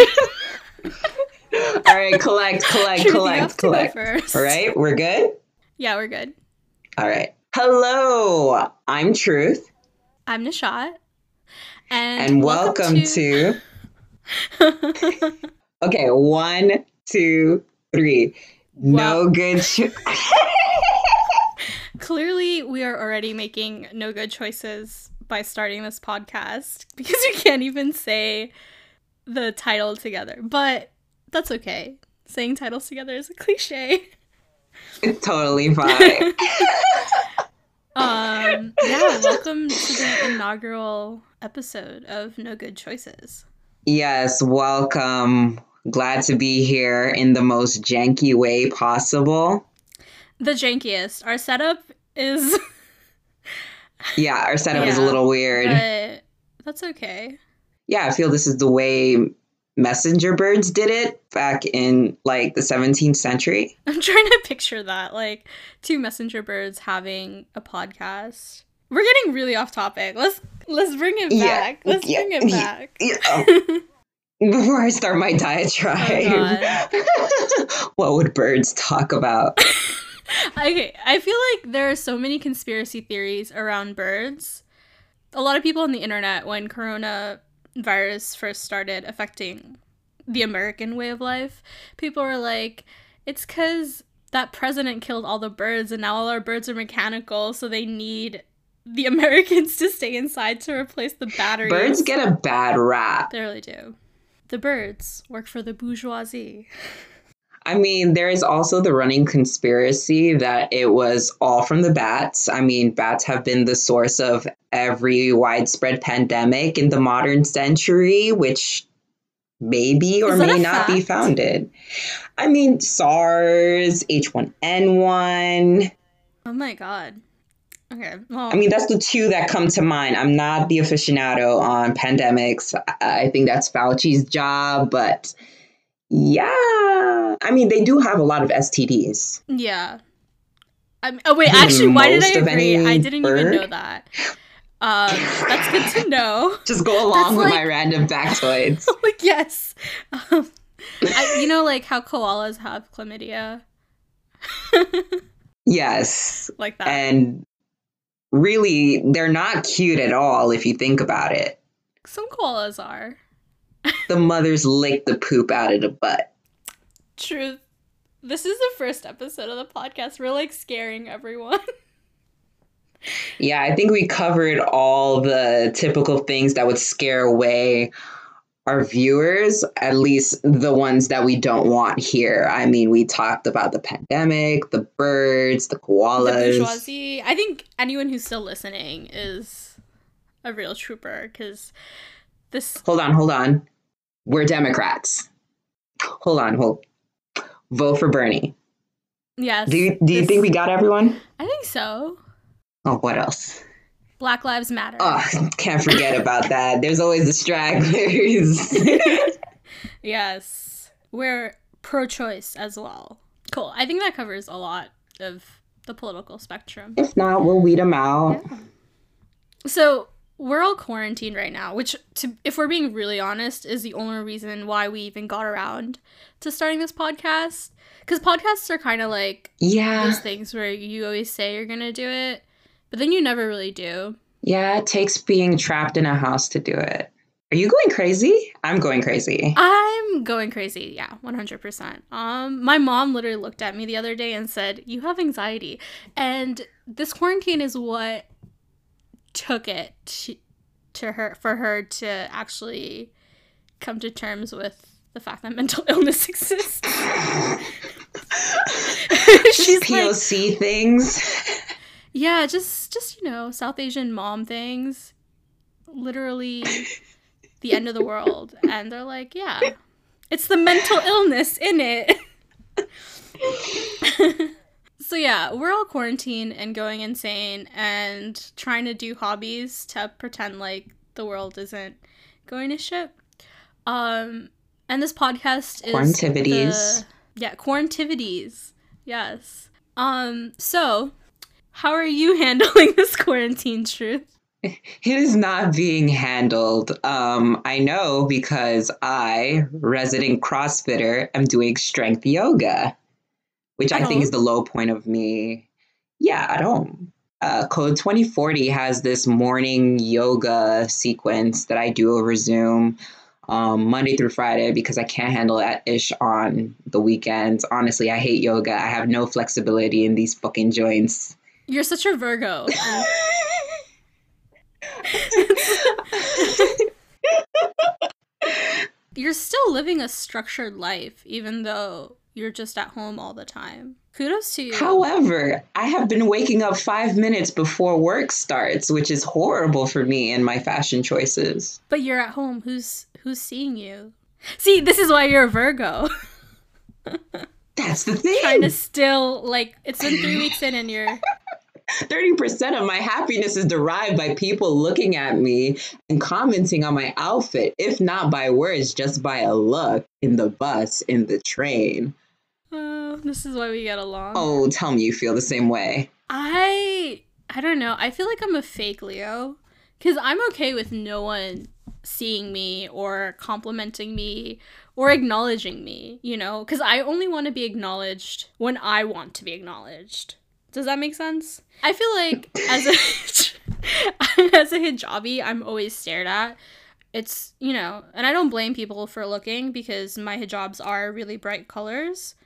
all right. Collect, collect, collect, to collect. first. All right, we're good. Yeah, we're good. All right. Hello, I'm Truth, I'm Nishat. And, and welcome, to... Okay, one, two, three. Wow. No good. Cho- Clearly, we are already making no good choices by starting this podcast because we can't even say the title together. But that's okay. Saying titles together is a cliche. it's totally fine. Um, yeah, welcome to the inaugural episode of No Good Choices. yes, welcome. Glad to be here in the most janky way possible. The jankiest. Our setup is, Yeah, our setup is a little weird. but that's okay. Yeah, I feel this is the way messenger birds did it back in like the 17th century. I'm trying to picture that, like two messenger birds having a podcast. We're getting really off topic. Let's let's bring it Yeah, back. Let's yeah, bring it back. Yeah, oh, Before I start my diatribe, oh, what would birds talk about? Okay, I feel like there are so many conspiracy theories around birds. A lot of people on the internet, when coronavirus first started affecting the American way of life, people were like, it's because that president killed all the birds and now all our birds are mechanical, so they need the Americans to stay inside to replace the batteries. Birds get a bad rap. They really do. The birds work for the bourgeoisie. I mean, there is also the running conspiracy that it was all from the bats. I mean, bats have been the source of every widespread pandemic in the modern century, which may be or may not be founded. I mean, SARS, H1N1. Oh my god. Okay. Well, I mean, that's the two that come to mind. I'm not the aficionado on pandemics. I think that's Fauci's job, but yeah. I mean, they do have a lot of STDs. Yeah. I mean, oh wait, actually, why did I agree? I didn't even know that. Um, that's good to know. Just go along That's with like- my random factoids. like yes, um, I, you know, like how koalas have chlamydia, yes. like that. And really, they're not cute at all if you think about it. Some koalas are. The mothers lick the poop out of the butt. Truth. This is the first episode of the podcast. We're like scaring everyone. Yeah, I think we covered all the typical things that would scare away our viewers, at least the ones that we don't want here. I mean, we talked about the pandemic, the birds, the the koalas. bourgeoisie. I think anyone who's still listening is a real trooper because this. Hold on, hold on. We're Democrats. Hold on, hold. Vote for Bernie. Yes. Do you do you this- think we got everyone? I think so. Oh, what else? Black Lives Matter. Oh, can't forget about that. There's always the stragglers. Yes. We're pro choice as well. Cool. I think that covers a lot of the political spectrum. if not, we'll weed them out. So, we're all quarantined right now, which, to, if we're being really honest, is the only reason why we even got around to starting this podcast. Because podcasts are kind of like Yeah. those things where you always say you're going to do it, but then you never really do. Yeah, it takes being trapped in a house to do it. Are you going crazy? I'm going crazy. I'm going crazy. Yeah, 100%. Um my mom literally looked at me the other day and said, "You have anxiety." And this quarantine is what took it to, to her for her to actually come to terms with the fact that mental illness exists. She's like, POC things. Yeah, just just you know, South Asian mom things. Literally the end of the world. And they're like, yeah. It's the mental illness in it. so yeah, we're all quarantined and going insane and trying to do hobbies to pretend like the world isn't going to shit. Um and this podcast is Quarantivities. the- yeah, quarantivities. Yes. Um so how are you handling this quarantine truth? It is not being handled. Um, I know because I, resident CrossFitter, am doing strength yoga, which At I think is the low point of me. Yeah, at home. Uh, Code 2040 has this morning yoga sequence that I do over Zoom um, Monday through Friday because I can't handle that ish on the weekends. Honestly, I hate yoga. I have no flexibility in these fucking joints. You're such a Virgo. You're still living a structured life, even though you're just at home all the time. Kudos to you. However, I have been waking up five minutes before work starts, which is horrible for me and my fashion choices. But you're at home. Who's who's seeing you? See, this is why you're a Virgo. That's the thing. Trying to still like it's been three weeks in and you're 30% of my happiness is derived by people looking at me and commenting on my outfit, if not by words, just by a look in the bus, in the train. oh, this is why we get along. Oh, tell me you feel the same way. I I don't know. I feel like I'm a fake Leo cuz I'm okay with no one seeing me or complimenting me or acknowledging me, you know? Cuz I only want to be acknowledged when I want to be acknowledged. Does that make sense? I feel like as a as a hijabi, I'm always stared at. It's, you know, and I don't blame people for looking because my hijabs are really bright colors.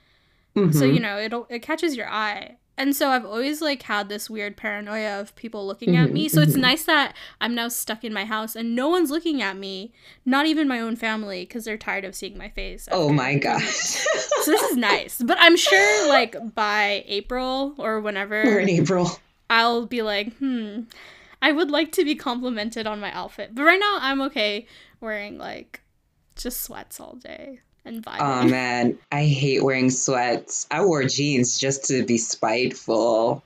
So Mhm. you know, it'll it catches your eye. And so I've always like had this weird paranoia of people looking at Mhm, me. So it's mhm. nice that I'm now stuck in my house and no one's looking at me, not even my own family because they're tired of seeing my face. oh my gosh. So this is nice. But I'm sure like by April or whenever We're in April. I'll be like, "Hmm, I would like to be complimented on my outfit." But right now I'm okay wearing like just sweats all day and vibing. Oh man, I hate wearing sweats. I wore jeans just to be spiteful.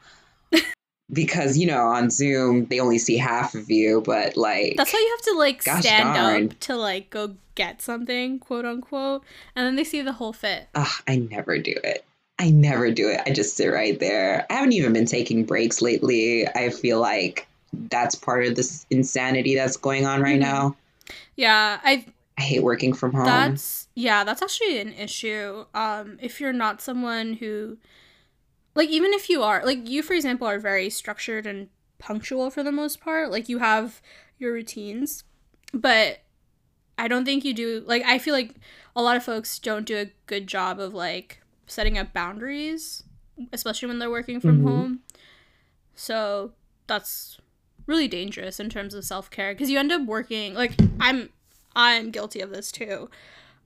because, you know, on Zoom, they only see half of you, but like. That's why you have to like stand darn. up to like go get something, quote unquote, and then they see the whole fit. Ugh, I never do it. I never do it. I just sit right there. I haven't even been taking breaks lately. I feel like that's part of this insanity that's going on right Mhm. now. Yeah, I I hate working from home. that's yeah, that's actually an issue. Um if you're not someone who like even if you are like you for example are very structured and punctual for the most part, like you have your routines, but I don't think you do like I feel like a lot of folks don't do a good job of like setting up boundaries, especially when they're working from Mhm. home. So that's really dangerous in terms of self-care because you end up working like I'm I'm guilty of this too.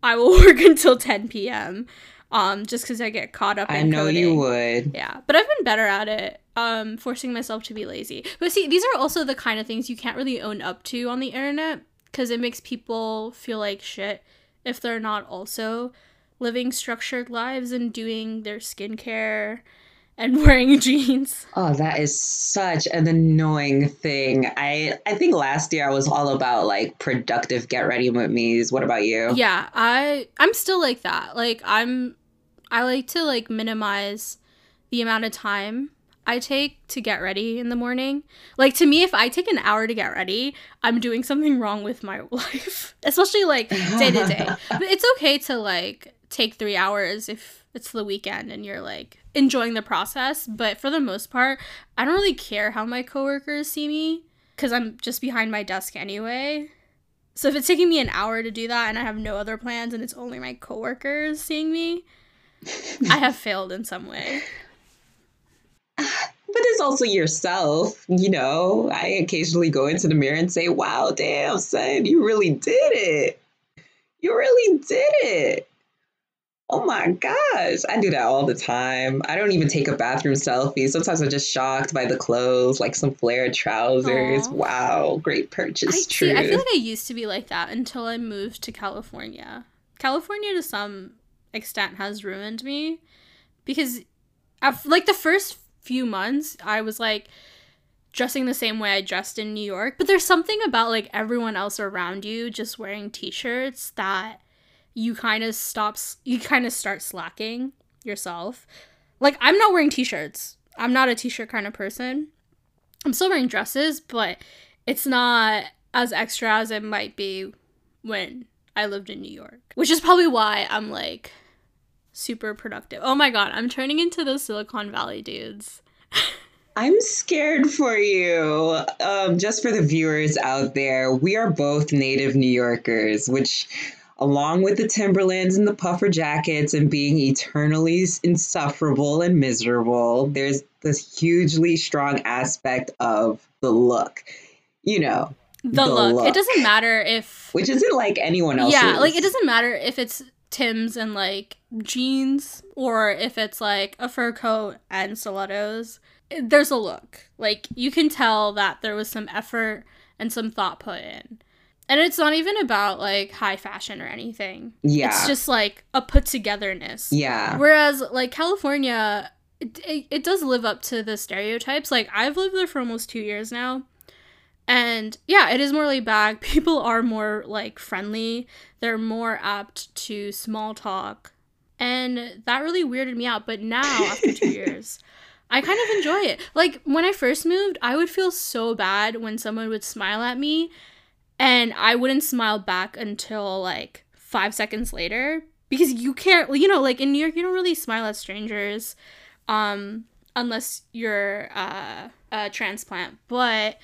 I will work until 10 p.m. um just cuz I get caught up in I know you would. Yeah, but I've been better at it, um, forcing myself to be lazy. But see, these are also the kind of things you can't really own up to on the internet because it makes people feel like shit if they're not also living structured lives and doing their skincare and wearing jeans. Oh, that is such an annoying thing. I I think last year I was all about like productive get ready with me's. What about you? Yeah, I I'm still like that. Like I'm I like to like minimize the amount of time I take to get ready in the morning. Like to me if I take an hour to get ready, I'm doing something wrong with my life. Especially like day to day. But it's okay to like take 3 hours if it's the weekend and you're like enjoying the process, but for the most part, I don't really care how my coworkers see me cuz I'm just behind my desk anyway. So if it's taking me an hour to do that and I have no other plans and it's only my coworkers seeing me, I have failed in some way. But there's also yourself, you know. I occasionally go into the mirror and say, "Wow, damn, son, you really did it. You really did it." Oh my gosh, I do that all the time. I don't even take a bathroom selfie. Sometimes I'm just shocked by the clothes, like some flared trousers. Aw. Wow, great I purchase. see, I feel like I used to be like that until I moved to California. California to some extent has ruined me because like the first few months I was like dressing the same way I dressed in New York, but there's something about like everyone else around you just wearing t-shirts that you kind of stops you kind of start slacking yourself. Like I'm not wearing t-shirts. I'm not a t-shirt kind of person. I'm still wearing dresses, but it's not as extra as it might be when I lived in New York, which is probably why I'm like super productive. Oh my god, I'm turning into those Silicon Valley dudes. I'm scared for you. Um, just for the viewers out there, we are both native New Yorkers, which, along with the Timberlands and the puffer jackets and being eternally insufferable and miserable, there's this hugely strong aspect of the look. You know, the, the look. look. It doesn't matter if. Which isn't like anyone else. Yeah, like it doesn't matter if it's Tim's and like jeans or if it's like a fur coat and stilettos there's a look. Like you can tell that there was some effort and some thought put in. And it's not even about like high fashion or anything. Yeah. It's just like a put togetherness. Yeah. Whereas like California it, it, it does live up to the stereotypes. Like I've lived there for almost 2 years now. And yeah, it is more laid back. People are more like friendly. They're more apt to small talk. And that really weirded me out. But now, after two years, I kind of enjoy it. Like when I first moved, I would feel so bad when someone would smile at me and I wouldn't smile back until like 5 seconds later because you can't you know like in New York you don't really smile at strangers um unless you're uh, a transplant. But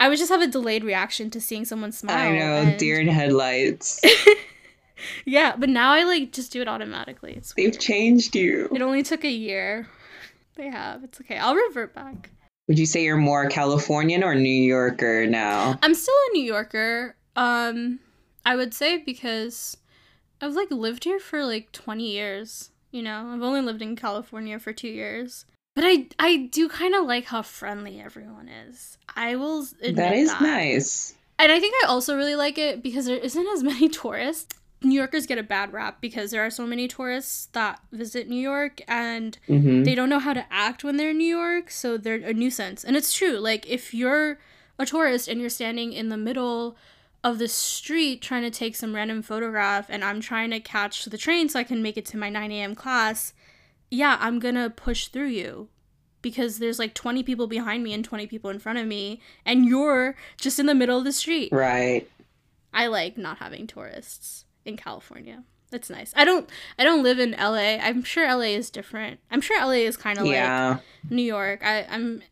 I would just have a delayed reaction to seeing someone smile. I know, and... deer in headlights. yeah, but now I like just do it automatically. It's They've changed you. It only took a year. They have. It's okay. I'll revert back. Would you say you're more Californian or New Yorker now? I'm still a New Yorker. Um, I would say because I've like lived here for like 20 years. You know, I've only lived in California for two years. But I I do kind of like how friendly everyone is. I will admit that is that. nice. And I think I also really like it because there isn't as many tourists. New Yorkers get a bad rap because there are so many tourists that visit New York and mm-hmm. they don't know how to act when they're in New York, so they're a nuisance. And it's true. Like if you're a tourist and you're standing in the middle of the street trying to take some random photograph and I'm trying to catch the train so I can make it to my 9 a.m. class, yeah, I'm gonna push through you because there's like 20 people behind me and 20 people in front of me and you're just in the middle of the street. Right. I like not having tourists in California. That's nice. I don't I don't live in LA. I'm sure LA is different. I'm sure LA is kind of yeah. like New York. I I'm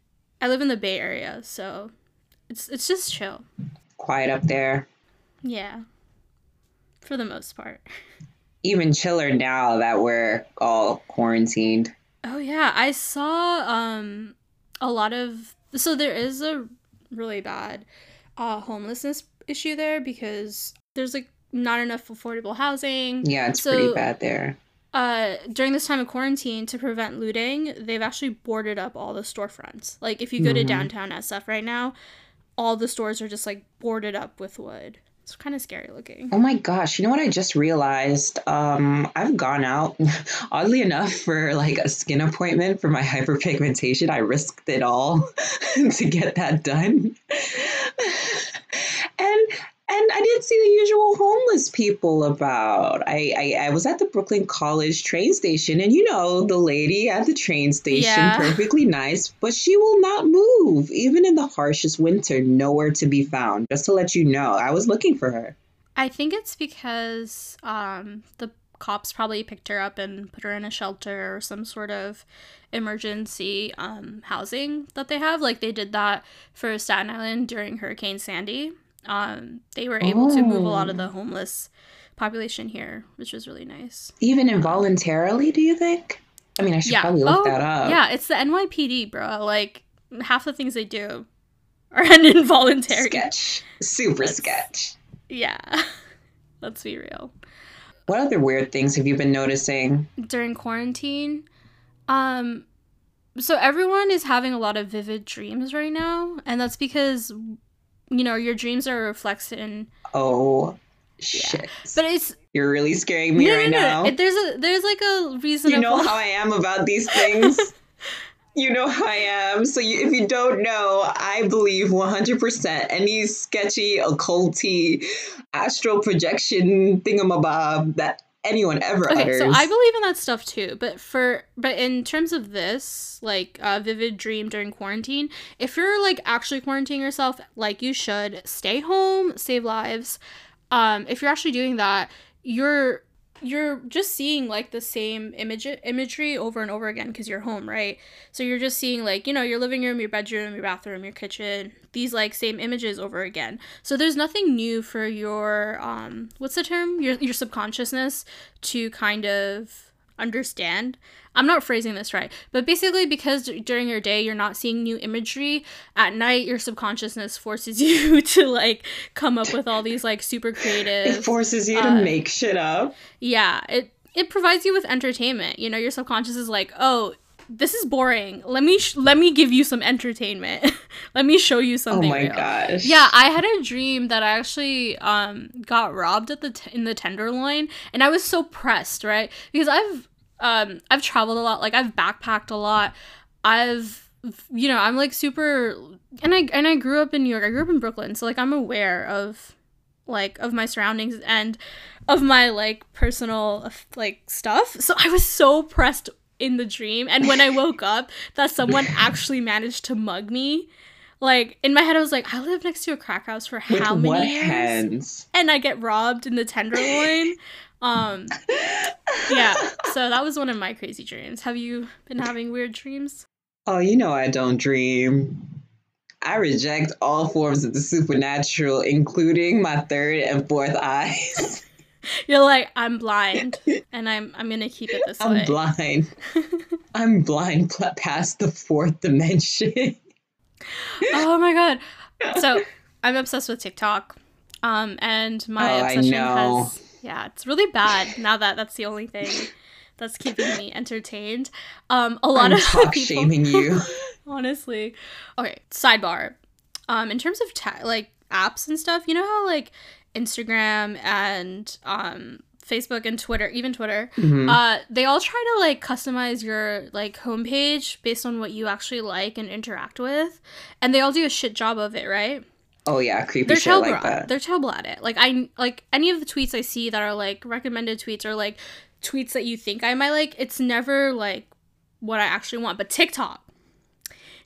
I live in the Bay Area, so it's it's just chill. Quiet up there. Yeah. For the most part. Even chiller now that we're all quarantined. Oh yeah, I saw um a lot of so there is a really bad uh homelessness issue there because there's like not enough affordable housing. Yeah, it's so, pretty bad there. Uh, during this time of quarantine, to prevent looting, they've actually boarded up all the storefronts. Like, if you go mm-hmm. to downtown SF right now, all the stores are just like boarded up with wood. It's kind of scary looking. Oh my gosh! You know what I just realized? Um, I've gone out, oddly enough, for like a skin appointment for my hyperpigmentation. I risked it all to get that done, and and I didn't see the usual homeless people about. I, I, I was at the Brooklyn College train station, and you know, the lady at the train station, yeah. perfectly nice, but she will not move, even in the harshest winter, nowhere to be found. Just to let you know, I was looking for her. I think it's because um, the cops probably picked her up and put her in a shelter or some sort of emergency um, housing that they have. Like they did that for Staten Island during Hurricane Sandy um, they were able oh. to move a lot of the oh. homeless population here, which was really nice. Even involuntarily, do you think? I mean, I should yeah. probably look oh, that up. Yeah, it's the NYPD, bro. Like half the things they do are an involuntary sketch. Super That's, sketch. Yeah. Let's be real. What other weird things have you been noticing during quarantine? Um so everyone is having a lot of vivid dreams right now, and that's because you know, your dreams are a reflection. Oh shit! Yeah. But it's you're really scaring me no, right no, no. now. There's a there's like a reason. You know how I am about these things. you know how I am. So you, if you don't know, I believe 100% any sketchy, occulty, astral projection thingamabob that anyone ever Okay, utters. so I believe in that stuff too, but for but in terms of this, like uh, vivid dream during quarantine, if you're like actually quarantining yourself, like you should, stay home, save lives. Um, if you're actually doing that, you're you're just seeing like the same image imagery over and over again because you're home, right? So you're just seeing like you know your living room, your bedroom, your bathroom, your kitchen, these like same images over again. So there's nothing new for your um what's the term your your subconsciousness to kind of understand. I'm not phrasing this right, but basically because during your day you're not seeing new imagery, at night your subconsciousness forces you to like come up with all these like super creative it forces you to uh, make shit up. yeah, it it provides you with entertainment. You know, your subconscious is like, "Oh, this is boring. Let me sh- let me give you some entertainment. let me show you something. Oh my real." gosh. Yeah, I had a dream that I actually um got robbed at the t- in the Tenderloin, and I was so pressed, right? Because I've um I've traveled a lot, like I've backpacked a lot. I've you know, I'm like super and I and I grew up in New York. I grew up in Brooklyn, so like I'm aware of like of my surroundings and of my like personal like stuff. So I was so pressed in the dream and when I woke up that someone actually managed to mug me. Like in my head I was like I live next to a crack house for With how many years? hands? And I get robbed in the tenderloin. Um yeah, so that was one of my crazy dreams. Have you been having weird dreams? Oh, you know I don't dream. I reject all forms of the supernatural, including my third and fourth eyes. You're like I'm blind and I'm I'm going to keep it this way. I'm blind. I'm blind pl- past the fourth dimension. oh my god. So I'm obsessed with TikTok. Um and my Oh, obsession has yeah, it's really bad now that that's the only thing that's keeping me entertained. Um a lot I'm of people shaming you. honestly. Okay, sidebar. Um in terms of ta- like apps and stuff, you know how like Instagram and um Facebook and Twitter, even Twitter, Mhm. uh, they all try to like customize your like homepage based on what you actually like and interact with, and they all do a shit job of it, right? Oh yeah, creepy They're shit terrible. like that. They're terrible at it. Like I like any of the tweets I see that are like recommended tweets or like tweets that you think I might like. It's never like what I actually want. But TikTok,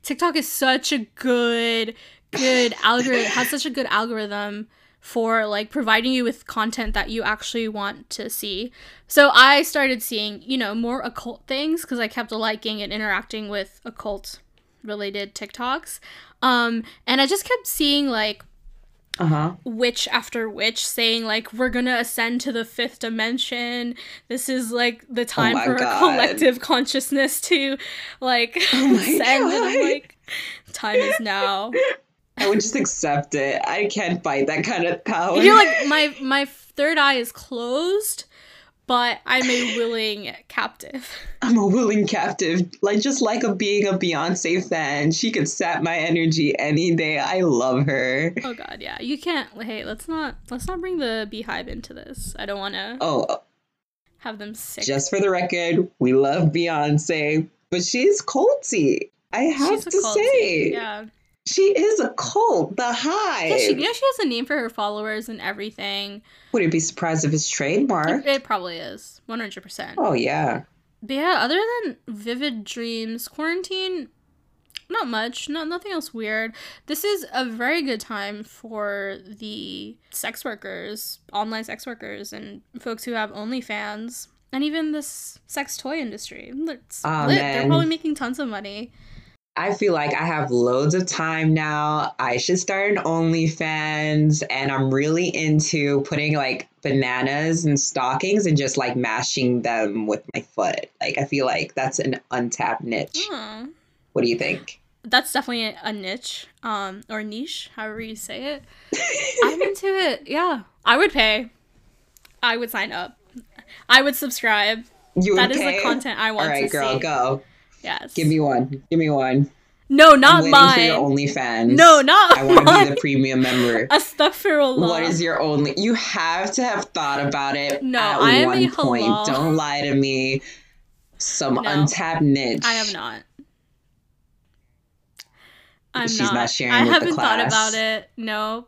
TikTok is such a good good algorithm. Has such a good algorithm for like providing you with content that you actually want to see. So I started seeing, you know, more occult things because I kept liking and interacting with occult related TikToks. Um and I just kept seeing like Uh huh. witch after witch saying like we're gonna ascend to the fifth dimension this is like the time my for our collective consciousness to like Oh ascend and i'm God. like time is now I would just accept it. I can't fight that kind of power. you're like my my third eye is closed but i'm a willing captive I'm a willing captive. Like just like a being a Beyonce fan. She could sap my energy any day. I love her. oh god yeah you can't hey let's not let's not bring the beehive into this i don't want to Oh, uh, have them sick just for the record, we love Beyonce, but she's culty. I have to culty, say, yeah she is a cult. The hive. Yeah, she, you know she has a name for her followers and everything. Would you be surprised if it's trademark? It, it probably is, one hundred percent. Oh yeah. But yeah, other than vivid dreams, quarantine, not much. No, nothing else weird. This is a very good time for the sex workers, online sex workers, and folks who have OnlyFans, and even this sex toy industry. It's Aw, lit. They're probably making tons of money. I feel like I have loads of time now. I should start an OnlyFans, and I'm really into putting like bananas and stockings and just like mashing them with my foot. Like I feel like that's an untapped niche. Hmm. What do you think? That's definitely a niche, um, or niche, however you say it. I'm into it. Yeah, I would pay. I would sign up. I would subscribe. You would That is pay? the content I want All right, to girl, see. go. Yes. Give me one. Give me one. No, not I'm waiting for your mine. OnlyFans. No, not I want to be the premium member. A stuck for Astaghfirullah. What is your only? You have to have thought about it No, at I am one a point. halal. Don't lie to me. Some No. untapped niche. I have not. I'm She's not. not sharing I with the haven't thought about it. No.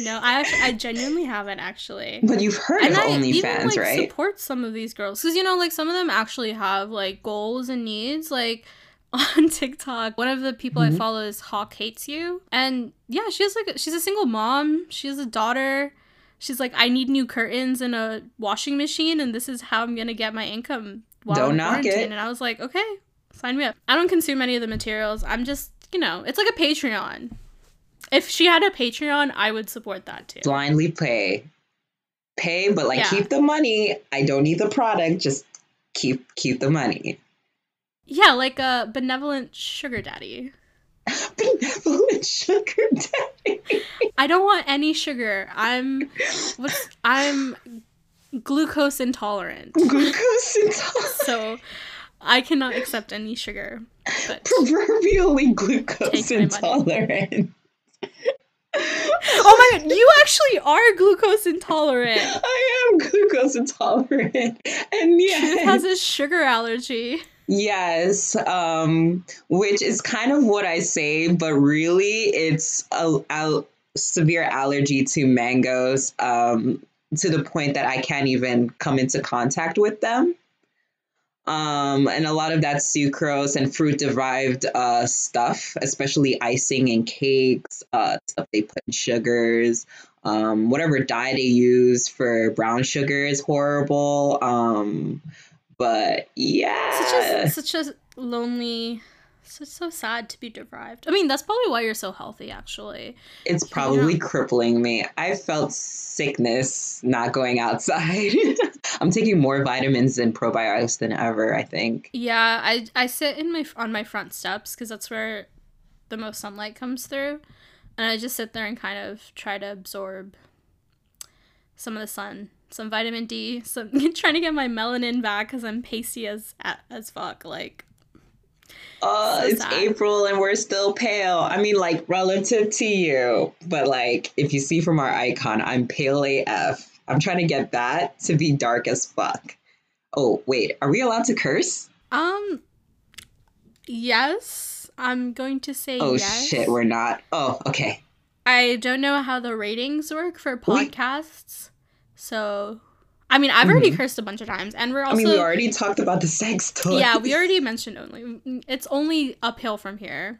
No, I I genuinely haven't actually. But you've heard and of OnlyFans, like right? support some of these girls because you know, like some of them actually have like goals and needs. Like on TikTok, one of the people Mhm. I follow is Hawk Hates You, and yeah, she's like she's a single mom. She has a daughter. She's like, I need new curtains and a washing machine, and this is how I'm gonna get my income while Don't I'm knock it. And I was like, okay, sign me up. I don't consume any of the materials. I'm just, you know, it's like a Patreon. If she had a Patreon, I would support that too. Blindly pay. Pay, but like Yeah. keep the money. I don't need the product, just keep keep the money. Yeah, like a benevolent sugar daddy. Benevolent sugar daddy. I don't want any sugar. I'm what's I'm glucose intolerant. Glucose intolerant. So I cannot accept any sugar. But Proverbially glucose intolerant. Oh my god, you actually are glucose intolerant. I am glucose intolerant. And yeah. yes. has a sugar allergy. Yes, um, which is kind of what I say, but really it's a, a severe allergy to mangoes um, to the point that I can't even come into contact with them. Um, and a lot of that sucrose and fruit derived uh, stuff, especially icing and cakes, uh, stuff they put in sugars, um, whatever dye they use for brown sugar is horrible. Um, but yeah, Such a such a lonely so so sad to be deprived. I mean, that's probably why you're so healthy actually. it's probably crippling me. I felt sickness not going outside. I'm taking more vitamins and probiotics than ever, I think. Yeah, I I sit in my on my front steps because that's where the most sunlight comes through, and I just sit there and kind of try to absorb some of the sun, some vitamin D, some trying to get my melanin back because I'm pasty as as fuck. Like, Oh, So it's sad. April and we're still pale. I mean, like, relative to you. But, like, if you see from our icon, I'm pale AF. I'm trying to get that to be dark as fuck. Oh, wait. Are we allowed to curse? um, yes, I'm going to say Oh, yes. shit. We're not. Oh, okay. I don't know how the ratings work for We- podcasts, so. I mean, I've already cursed a bunch of times, and we're also Mm-hmm. I mean, we already talked about the sex toy. yeah, we already mentioned only. It's only uphill from here,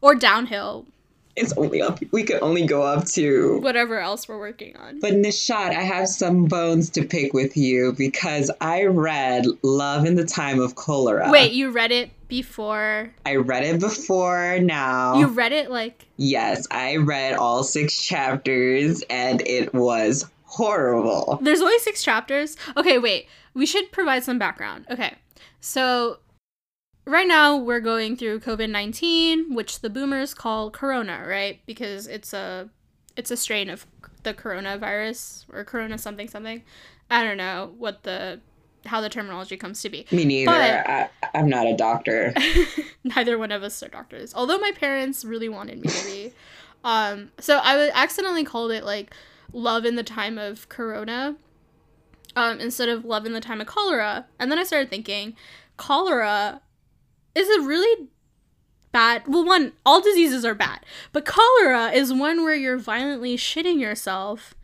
or downhill, It's only up. We could only go up to whatever else we're working on. But Nishat, I have some bones to pick with you because I read Love in the Time of Cholera. Wait, you read it before? I read it before now. You read it like yes, I read all six chapters and it was horrible. there's only six chapters. Okay, wait. We should provide some background. Okay, so right now we're going through COVID nineteen, which the boomers call Corona, right? Because it's a it's a strain of the coronavirus or Corona something something. I don't know what the how the terminology comes to be. Me neither. But- I, I'm not a doctor. Neither one of us are doctors. Although my parents really wanted me to be. Um, so I was accidentally called it like love in the time of corona. Um, instead of love in the time of cholera. And then I started thinking, cholera is a really bad well one, all diseases are bad. But cholera is one where you're violently shitting yourself.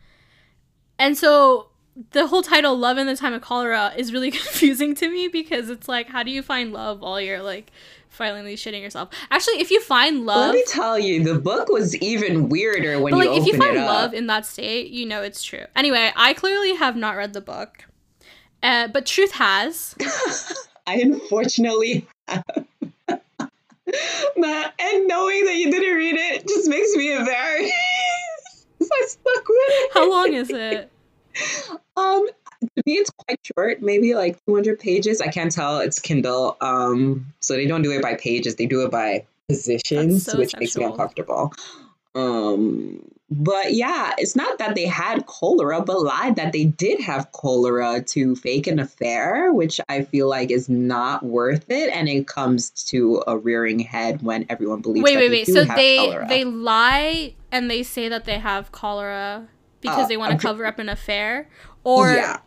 And so the whole title love in the time of cholera is really confusing to me because it's like how do you find love while you're like violently shitting yourself actually if you find love Let me tell you, the book was even weirder when but you like if you find love in that state you know it's true anyway i clearly have not read the book uh, but truth has I unfortunately have. That- and knowing that you didn't read it just makes me embarrassed. so I stuck with it. how long is it Um, to me, it's quite short, maybe like 200 pages. I can't tell. It's Kindle. Um, so they don't do it by pages; they do it by positions, so which makes me uncomfortable. Um, but yeah, it's not that they had cholera, but lied that they did have cholera to fake an affair, which I feel like is not worth it, and it comes to a rearing head when everyone believes. wait wait wait so they cholera. they lie and they say that they have cholera because Uh, they want to cover up an affair or yeah.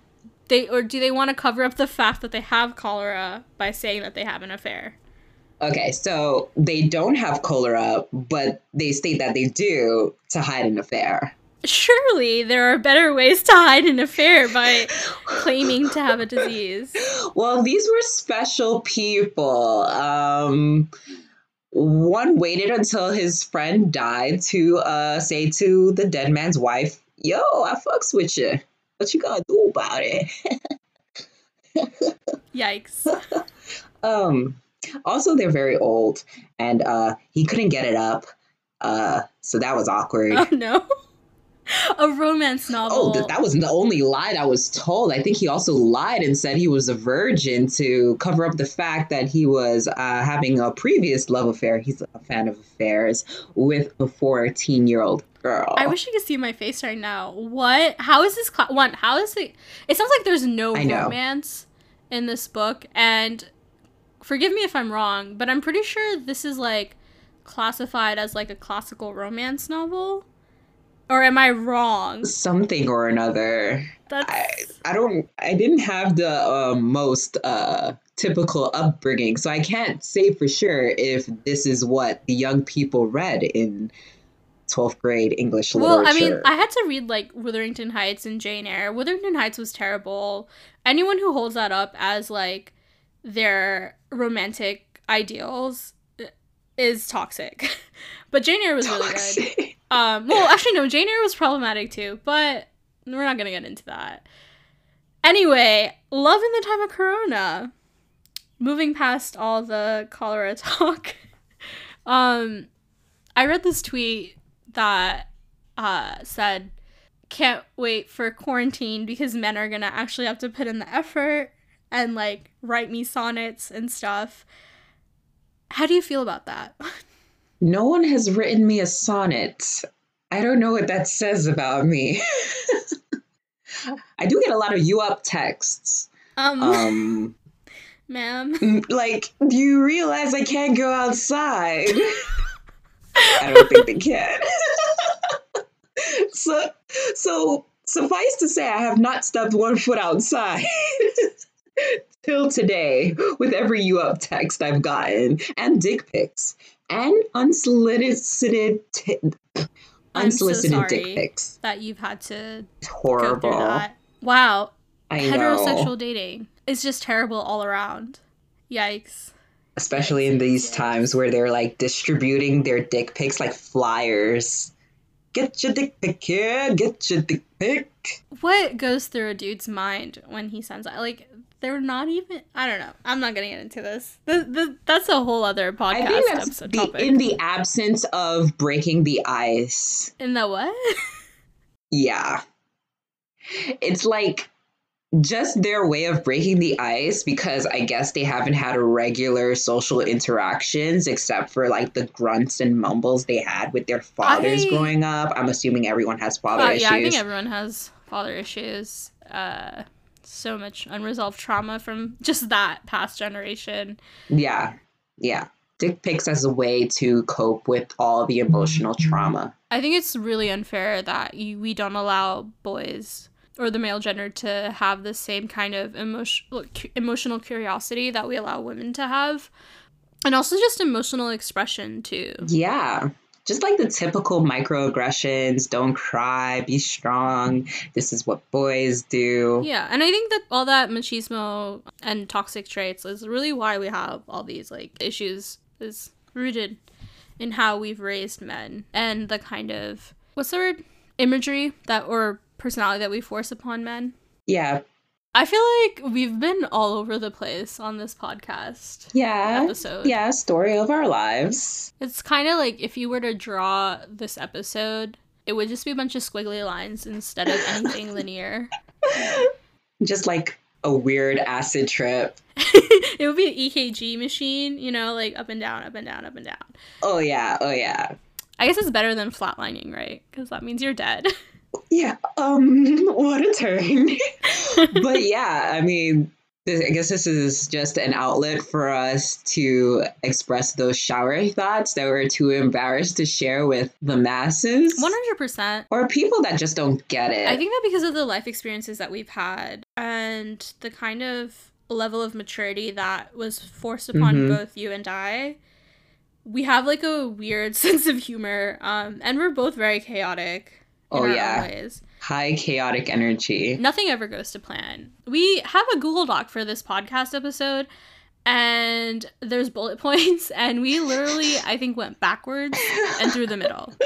they or do they want to cover up the fact that they have cholera by saying that they have an affair Okay, so they don't have cholera, but they state that they do to hide an affair. Surely there are better ways to hide an affair by claiming to have a disease. Well, these were special people. Um, one waited until his friend died to uh, say to the dead man's wife, Yo, I fucks with you. What you gonna do about it? Yikes. um, also, they're very old, and uh, he couldn't get it up. Uh, so that was awkward. Oh no. A romance novel. Oh, th- that wasn't the only lie I was told. I think he also lied and said he was a virgin to cover up the fact that he was uh, having a previous love affair. He's a fan of affairs with a 14 year old girl. I wish you could see my face right now. What? How is this? Cl- one? How is it? It sounds like there's no romance in this book, and forgive me if I'm wrong, but I'm pretty sure this is like classified as like a classical romance novel. Or am I wrong? Something or another. That's I, I don't I didn't have the uh, most uh, typical upbringing, so I can't say for sure if this is what the young people read in 12th grade English well, literature. I mean, I had to read like Wuthering Heights and Jane Eyre. Wuthering Heights was terrible. Anyone who holds that up as like their romantic ideals is toxic. but Jane Eyre was really good. Um, well, actually, no, Jane Eyre was problematic too, but we're not gonna get into that. Anyway, love in the time of Corona. Moving past all the cholera talk, um, I read this tweet that uh, said, "Can't wait for quarantine because men are gonna actually have to put in the effort and like write me sonnets and stuff." How do you feel about that? No one has written me a sonnet. I don't know what that says about me. I do get a lot of you up texts. Um, Um, ma'am. like, do you realize I can't go outside? I don't think they can. so, so suffice to say, I have not stepped one foot outside till today with every you up text I've gotten and dick pics and unsolicited t- I'm so unsolicited dick pics. that you've had to It's horrible. Wow, I heterosexual know, dating is just terrible all around. Yikes. especially in these Yes. times where they're like distributing their dick pics like flyers. Get your dick pic here. Get your dick pic. What goes through a dude's mind when he sends that? Like, they're not even. I don't know. I'm not gonna get into this. The, the, that's a whole other podcast I think that's episode the, topic. in the absence of breaking the ice. in the what? Yeah. It's like just their way of breaking the ice because I guess they haven't had regular social interactions except for like the grunts and mumbles they had with their fathers I- growing up. I'm assuming everyone has father Uh, issues. yeah, I think everyone has father issues. Uh, so much unresolved trauma from just that past generation. yeah. Yeah. Dick pics as a way to cope with all the emotional trauma. I think it's really unfair that you, we don't allow boys or the male gender to have the same kind of emotion, emotional curiosity that we allow women to have. And also just emotional expression too. Yeah. Just like the typical microaggressions, don't cry, be strong. This is what boys do. Yeah, and I think that all that machismo and toxic traits is really why we have all these like issues is rooted in how we've raised men and the kind of what's the word imagery that or personality that we force upon men. Yeah. I feel like we've been all over the place on this podcast Yeah. episode. Yeah, story of our lives. It's kind of like if you were to draw this episode, it would just be a bunch of squiggly lines instead of anything linear. Just like a weird acid trip. it would be an EKG machine, you know, like up and down, up and down, up and down. Oh yeah, oh yeah. I guess it's better than flatlining, right? Because that means you're dead. Yeah. Um what a turn. but yeah, I mean I guess this is just an outlet for us to express those shower thoughts that we're too embarrassed to share with the masses 100%. or people that just don't get it. I think that because of the life experiences that we've had and the kind of level of maturity that was forced upon Mhm. both you and I, we have like a weird sense of humor. Um, and we're both very chaotic. Oh, yeah. ways. High chaotic energy. Nothing ever goes to plan. We have a Google Doc for this podcast episode, and there's bullet points, and we literally, I think, went backwards and through the middle.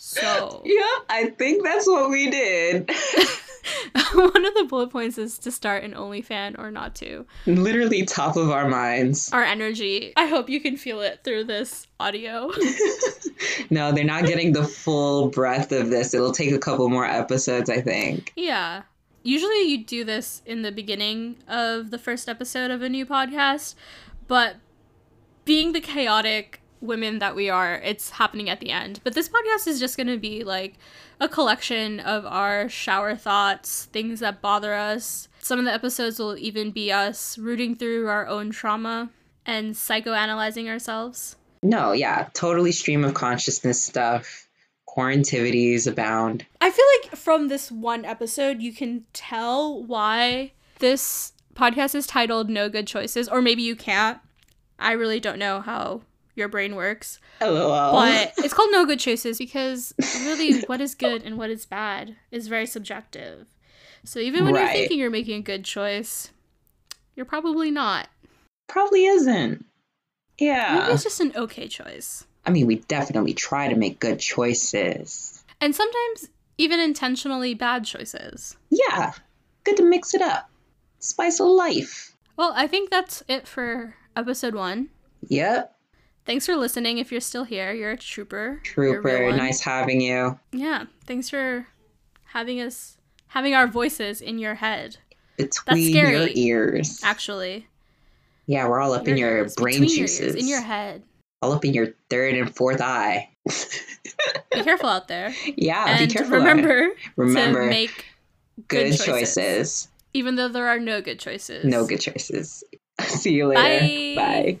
So, Yeah, I think that's what we did. one of the bullet points is to start an OnlyFan or not to. Literally top of our minds. Our energy. I hope you can feel it through this audio. No, they're not getting the full breadth of this. It'll take a couple more episodes, I think. Yeah. Usually you do this in the beginning of the first episode of a new podcast, but being the chaotic women that we are, it's happening at the end. But this podcast is just going to be like a collection of our shower thoughts, things that bother us. Some of the episodes will even be us rooting through our own trauma and psychoanalyzing ourselves. No, yeah, totally stream of consciousness stuff. Quarantivities abound. I feel like from this one episode, you can tell why this podcast is titled No Good Choices, or maybe you can't. I really don't know how your brain works. LOL. But it's called No Good Choices because really what is good and what is bad is very subjective. So even when you're thinking you're making a good choice, you're probably not. Probably isn't. Maybe Yeah. it's just an okay choice. I mean, we definitely try to make good choices. And sometimes even intentionally bad choices. Yeah. Good to mix it up. Spice of life. Well, I think that's it for episode one. Yep. Thanks for listening. If you're still here, you're a trooper. You're a Trooper, nice having you. Yeah. Thanks for having us, having our voices in your head. Between scary. your ears. Actually, Yeah, we're all up in your ears, brain between your ears, juices. in your head. all up in your third and fourth eye. Be careful out there, yeah, and be careful. remember, Remember, to make good, good choices. choices. even though there are no good choices. No good choices. See you later. Bye. Bye.